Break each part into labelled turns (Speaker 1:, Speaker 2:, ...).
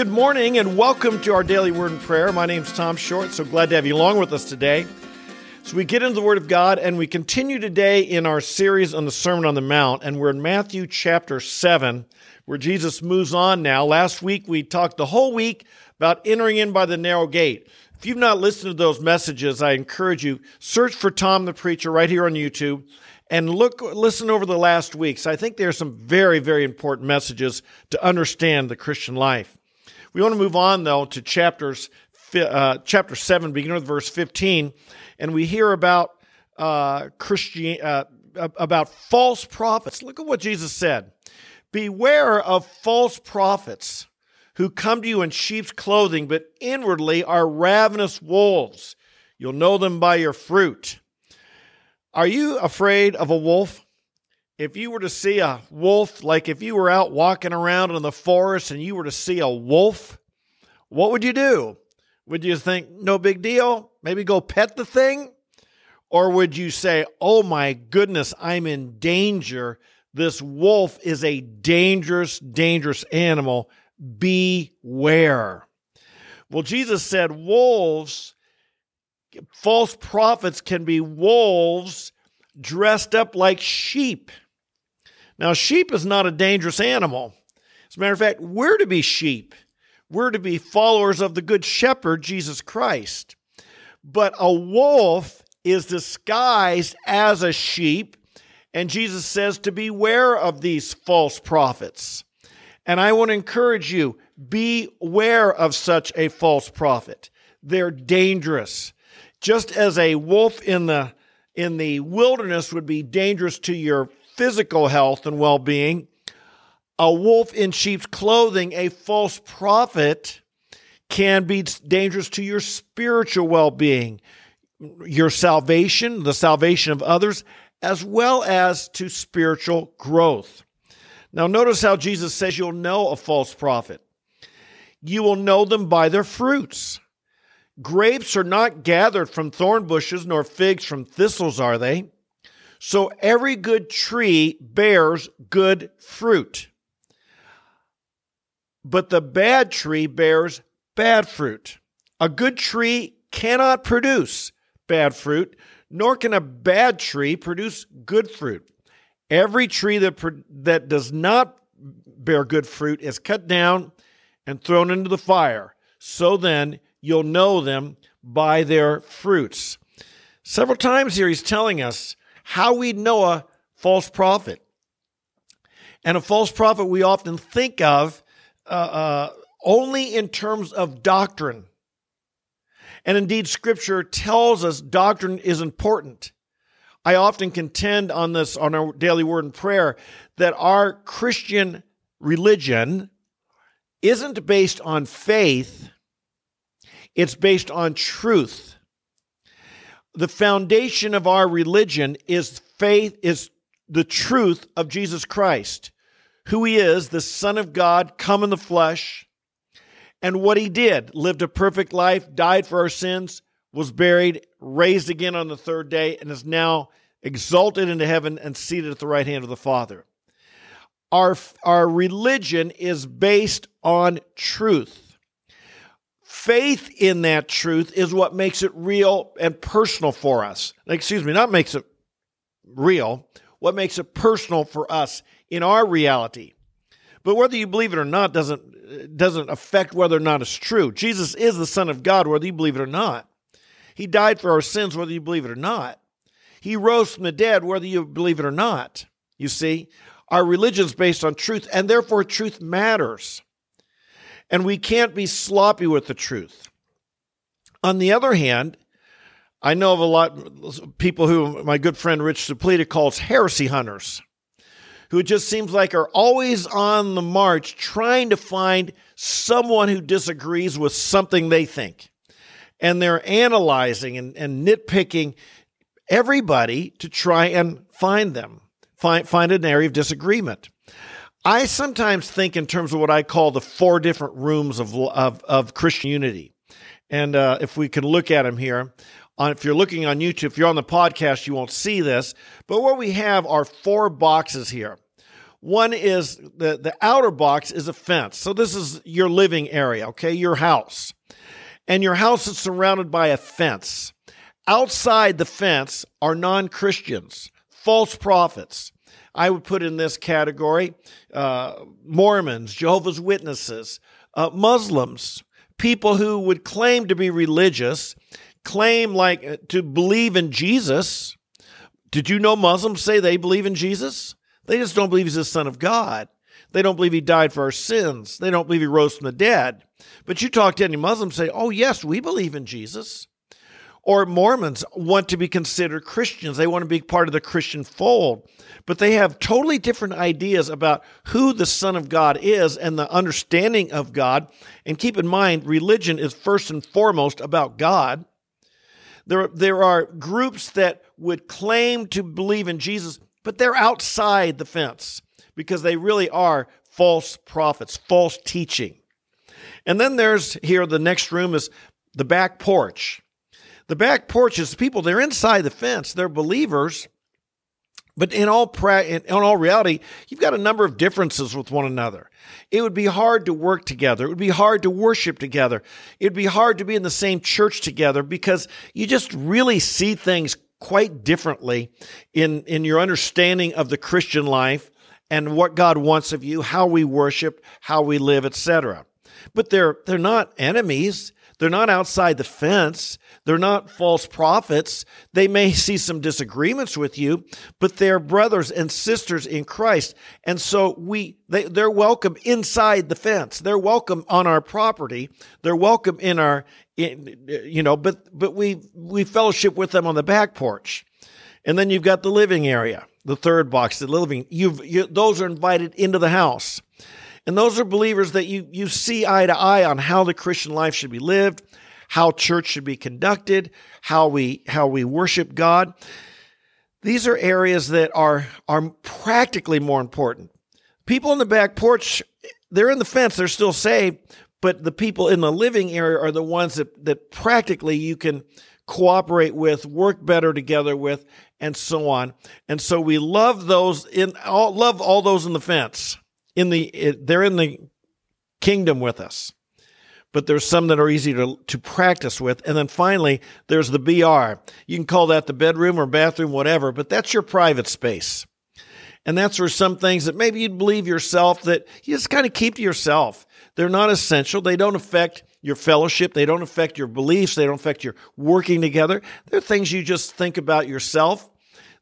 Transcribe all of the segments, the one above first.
Speaker 1: good morning and welcome to our daily word and prayer. My name is Tom Short, so glad to have you along with us today. So we get into the Word of God and we continue today in our series on the Sermon on the Mount, and we're in Matthew chapter 7, where Jesus moves on now. Last week we talked the whole week about entering in by the narrow gate. If you've not listened to those messages, I encourage you, search for Tom the Preacher right here on YouTube and look listen over the last weeks. I think there are some very, very important messages to understand the Christian life. We want to move on though to chapters uh, chapter seven, beginning with verse fifteen, and we hear about uh, Christian uh, about false prophets. Look at what Jesus said: "Beware of false prophets." Who come to you in sheep's clothing, but inwardly are ravenous wolves. You'll know them by your fruit. Are you afraid of a wolf? If you were to see a wolf, like if you were out walking around in the forest and you were to see a wolf, what would you do? Would you think, no big deal? Maybe go pet the thing? Or would you say, oh my goodness, I'm in danger? This wolf is a dangerous, dangerous animal. Beware. Well, Jesus said wolves false prophets can be wolves dressed up like sheep. Now, sheep is not a dangerous animal. As a matter of fact, we're to be sheep. We're to be followers of the Good Shepherd, Jesus Christ. But a wolf is disguised as a sheep, and Jesus says to beware of these false prophets. And I want to encourage you beware of such a false prophet. They're dangerous. Just as a wolf in the in the wilderness would be dangerous to your physical health and well-being, a wolf in sheep's clothing, a false prophet can be dangerous to your spiritual well-being, your salvation, the salvation of others, as well as to spiritual growth. Now, notice how Jesus says you'll know a false prophet. You will know them by their fruits. Grapes are not gathered from thorn bushes, nor figs from thistles, are they? So every good tree bears good fruit. But the bad tree bears bad fruit. A good tree cannot produce bad fruit, nor can a bad tree produce good fruit. Every tree that, that does not bear good fruit is cut down and thrown into the fire. So then, you'll know them by their fruits. Several times here, he's telling us how we know a false prophet. And a false prophet we often think of uh, uh, only in terms of doctrine. And indeed, Scripture tells us doctrine is important. I often contend on this, on our daily word and prayer, that our Christian religion isn't based on faith, it's based on truth. The foundation of our religion is faith, is the truth of Jesus Christ, who he is, the Son of God, come in the flesh, and what he did lived a perfect life, died for our sins, was buried, raised again on the third day, and is now exalted into heaven and seated at the right hand of the Father. Our, our religion is based on truth faith in that truth is what makes it real and personal for us. Excuse me, not makes it real, what makes it personal for us in our reality. But whether you believe it or not doesn't doesn't affect whether or not it's true. Jesus is the Son of God, whether you believe it or not. He died for our sins, whether you believe it or not. He rose from the dead, whether you believe it or not. You see, our religion is based on truth, and therefore truth matters and we can't be sloppy with the truth. On the other hand, I know of a lot of people who my good friend Rich Suplita calls heresy hunters, who it just seems like are always on the march trying to find someone who disagrees with something they think. And they're analyzing and, and nitpicking everybody to try and find them, find, find an area of disagreement. I sometimes think in terms of what I call the four different rooms of of, of Christian unity, and uh, if we can look at them here, on if you're looking on YouTube, if you're on the podcast, you won't see this, but what we have are four boxes here. One is the, the outer box is a fence. So this is your living area, okay? Your house. And your house is surrounded by a fence. Outside the fence are non Christians, false prophets. I would put in this category uh, Mormons, Jehovah's Witnesses, uh, Muslims, people who would claim to be religious, claim like uh, to believe in Jesus. Did you know Muslims say they believe in Jesus? They just don't believe he's the Son of God. They don't believe he died for our sins. They don't believe he rose from the dead. But you talk to any Muslim, say, oh, yes, we believe in Jesus. Or Mormons want to be considered Christians. They want to be part of the Christian fold. But they have totally different ideas about who the Son of God is and the understanding of God. And keep in mind, religion is first and foremost about God. There, there are groups that would claim to believe in Jesus, but they're outside the fence because they really are false prophets, false teaching. And then there's here, the next room is the back porch. The back porch is people, they're inside the fence, they're believers. But in all pra- in all reality, you've got a number of differences with one another. It would be hard to work together. It would be hard to worship together. It would be hard to be in the same church together because you just really see things quite differently in, in your understanding of the Christian life and what God wants of you, how we worship, how we live, etc. But they're they're not enemies. They're not outside the fence. They're not false prophets. They may see some disagreements with you, but they're brothers and sisters in Christ. And so we they, they're welcome inside the fence. They're welcome on our property. They're welcome in our in, you know, but but we we fellowship with them on the back porch. And then you've got the living area, the third box, the living. You've you, those are invited into the house. And those are believers that you, you see eye to eye on how the Christian life should be lived, how church should be conducted, how we, how we worship God. These are areas that are, are practically more important. People in the back porch, they're in the fence, they're still saved, but the people in the living area are the ones that, that practically you can cooperate with, work better together with, and so on. And so we love those in all, love all those in the fence in the they're in the kingdom with us but there's some that are easy to, to practice with. And then finally, there's the BR. You can call that the bedroom or bathroom, whatever, but that's your private space. And that's where some things that maybe you'd believe yourself that you just kind of keep to yourself. They're not essential. They don't affect your fellowship. They don't affect your beliefs. They don't affect your working together. They're things you just think about yourself.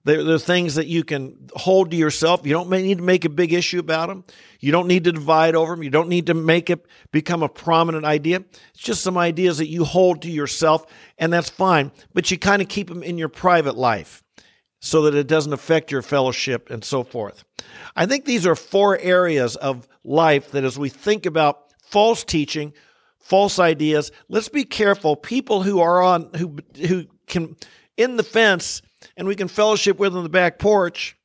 Speaker 1: They're, they're things that you can hold to yourself. You don't need to make a big issue about them. You don't need to divide over them. You don't need to make it become a prominent idea. It's just some ideas that you hold to yourself, and that's fine. But you kind of keep them in your private life so that it doesn't affect your fellowship and so forth. I think these are four areas of life that as we think about false teaching, false ideas, let's be careful. People who are on who who can in the fence and we can fellowship with on the back porch,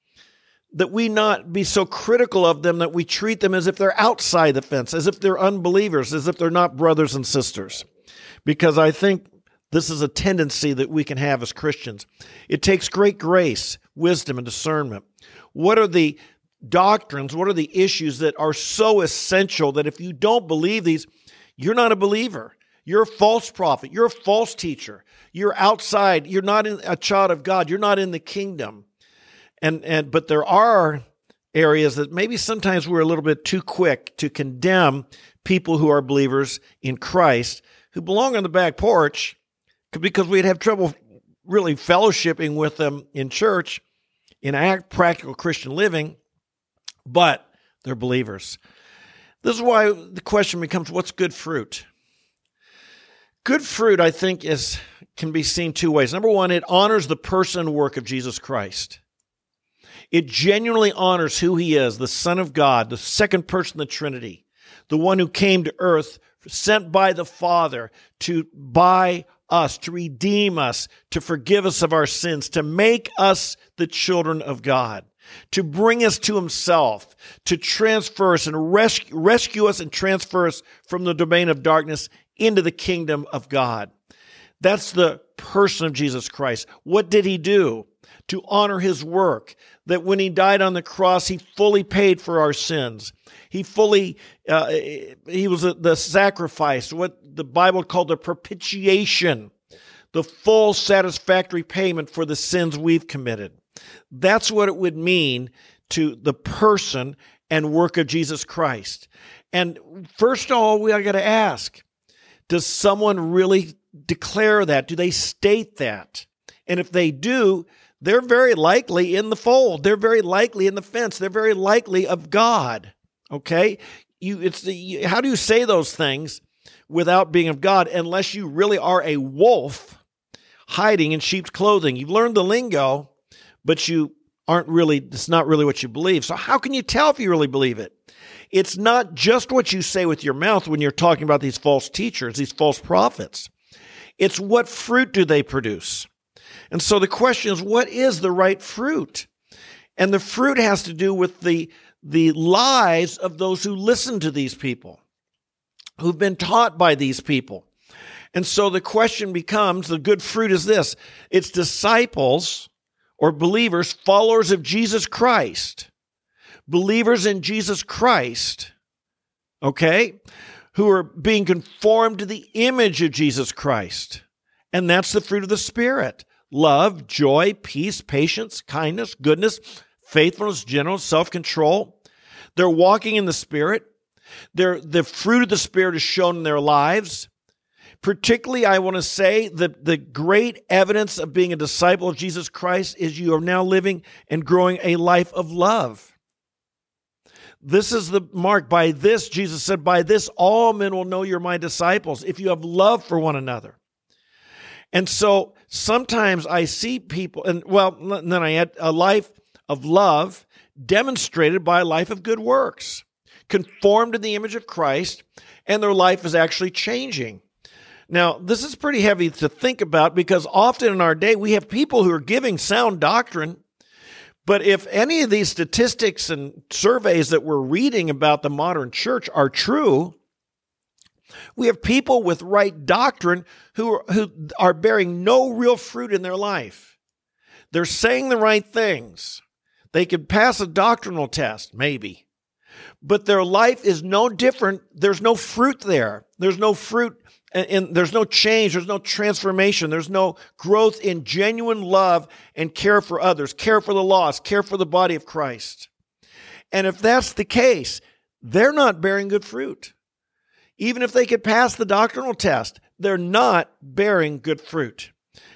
Speaker 1: that we not be so critical of them that we treat them as if they're outside the fence, as if they're unbelievers, as if they're not brothers and sisters. Because I think this is a tendency that we can have as Christians. It takes great grace, wisdom, and discernment. What are the doctrines? What are the issues that are so essential that if you don't believe these, you're not a believer? You're a false prophet. You're a false teacher. You're outside. You're not in, a child of God. You're not in the kingdom. And, and, but there are areas that maybe sometimes we're a little bit too quick to condemn people who are believers in Christ who belong on the back porch because we'd have trouble really fellowshipping with them in church in act practical Christian living, but they're believers. This is why the question becomes what's good fruit? Good fruit, I think, is can be seen two ways. Number one, it honors the person and work of Jesus Christ. It genuinely honors who he is, the Son of God, the second person of the Trinity, the one who came to earth, sent by the Father to buy us, to redeem us, to forgive us of our sins, to make us the children of God, to bring us to himself, to transfer us and rescue, rescue us and transfer us from the domain of darkness into the kingdom of God. That's the person of Jesus Christ. What did he do? to honor his work, that when he died on the cross, he fully paid for our sins. He fully, uh, he was the sacrifice, what the Bible called the propitiation, the full satisfactory payment for the sins we've committed. That's what it would mean to the person and work of Jesus Christ. And first of all, we got to ask does someone really declare that? Do they state that? And if they do, they're very likely in the fold. They're very likely in the fence. They're very likely of God. Okay? You it's the, how do you say those things without being of God unless you really are a wolf hiding in sheep's clothing? You've learned the lingo, but you aren't really it's not really what you believe. So how can you tell if you really believe it? It's not just what you say with your mouth when you're talking about these false teachers, these false prophets. It's what fruit do they produce? And so the question is, what is the right fruit? And the fruit has to do with the, the lives of those who listen to these people, who've been taught by these people. And so the question becomes the good fruit is this it's disciples or believers, followers of Jesus Christ believers in Jesus Christ, okay, who are being conformed to the image of Jesus Christ. And that's the fruit of the Spirit love, joy, peace, patience, kindness, goodness, faithfulness, gentleness, self control. They're walking in the Spirit. They're, the fruit of the Spirit is shown in their lives. Particularly, I want to say that the great evidence of being a disciple of Jesus Christ is you are now living and growing a life of love. This is the mark. By this, Jesus said, By this all men will know you're my disciples if you have love for one another. And so sometimes I see people, and well, then I had a life of love demonstrated by a life of good works, conformed to the image of Christ, and their life is actually changing. Now, this is pretty heavy to think about because often in our day we have people who are giving sound doctrine but if any of these statistics and surveys that we're reading about the modern church are true, we have people with right doctrine who are, who are bearing no real fruit in their life. They're saying the right things. They could pass a doctrinal test, maybe. But their life is no different. There's no fruit there. There's no fruit and, and, there's no change, there's no transformation, there's no growth in genuine love and care for others, care for the lost, care for the body of Christ. And if that's the case, they're not bearing good fruit. Even if they could pass the doctrinal test, they're not bearing good fruit.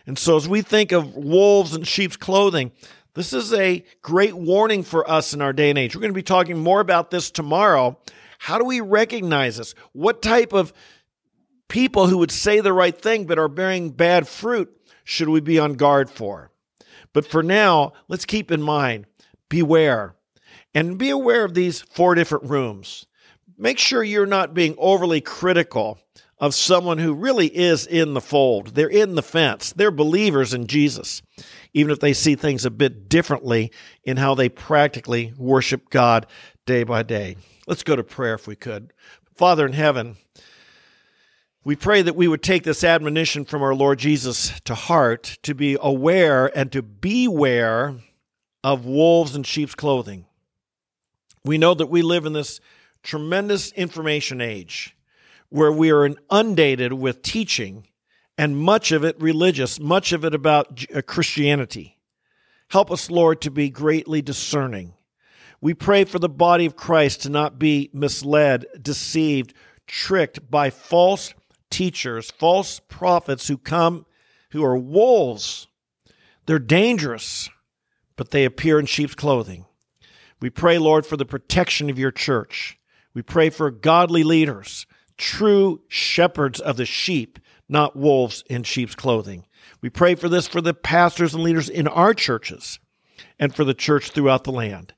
Speaker 1: And so, as we think of wolves in sheep's clothing, this is a great warning for us in our day and age. We're going to be talking more about this tomorrow. How do we recognize this? What type of people who would say the right thing but are bearing bad fruit should we be on guard for. But for now, let's keep in mind beware. And be aware of these four different rooms. Make sure you're not being overly critical of someone who really is in the fold. They're in the fence. They're believers in Jesus, even if they see things a bit differently in how they practically worship God day by day. Let's go to prayer if we could. Father in heaven, we pray that we would take this admonition from our Lord Jesus to heart to be aware and to beware of wolves in sheep's clothing. We know that we live in this tremendous information age where we are inundated with teaching and much of it religious, much of it about uh, Christianity. Help us, Lord, to be greatly discerning. We pray for the body of Christ to not be misled, deceived, tricked by false teachers, false prophets who come, who are wolves. They're dangerous, but they appear in sheep's clothing. We pray, Lord, for the protection of your church. We pray for godly leaders, true shepherds of the sheep, not wolves in sheep's clothing. We pray for this for the pastors and leaders in our churches and for the church throughout the land.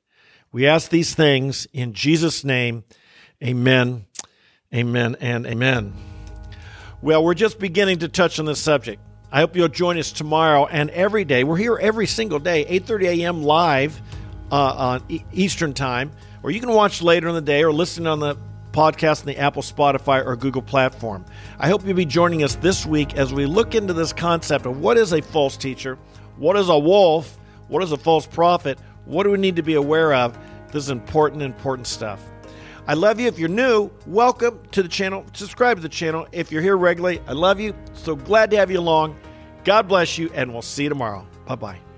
Speaker 1: We ask these things in Jesus' name. Amen, amen, and amen. Well, we're just beginning to touch on this subject. I hope you'll join us tomorrow and every day. We're here every single day, 8:30 a.m. live uh, on Eastern Time, or you can watch later in the day or listen on the podcast on the Apple, Spotify, or Google platform. I hope you'll be joining us this week as we look into this concept of what is a false teacher, what is a wolf, What is a false prophet? What do we need to be aware of? This is important, important stuff. I love you. If you're new, welcome to the channel. Subscribe to the channel. If you're here regularly, I love you. So glad to have you along. God bless you, and we'll see you tomorrow. Bye bye.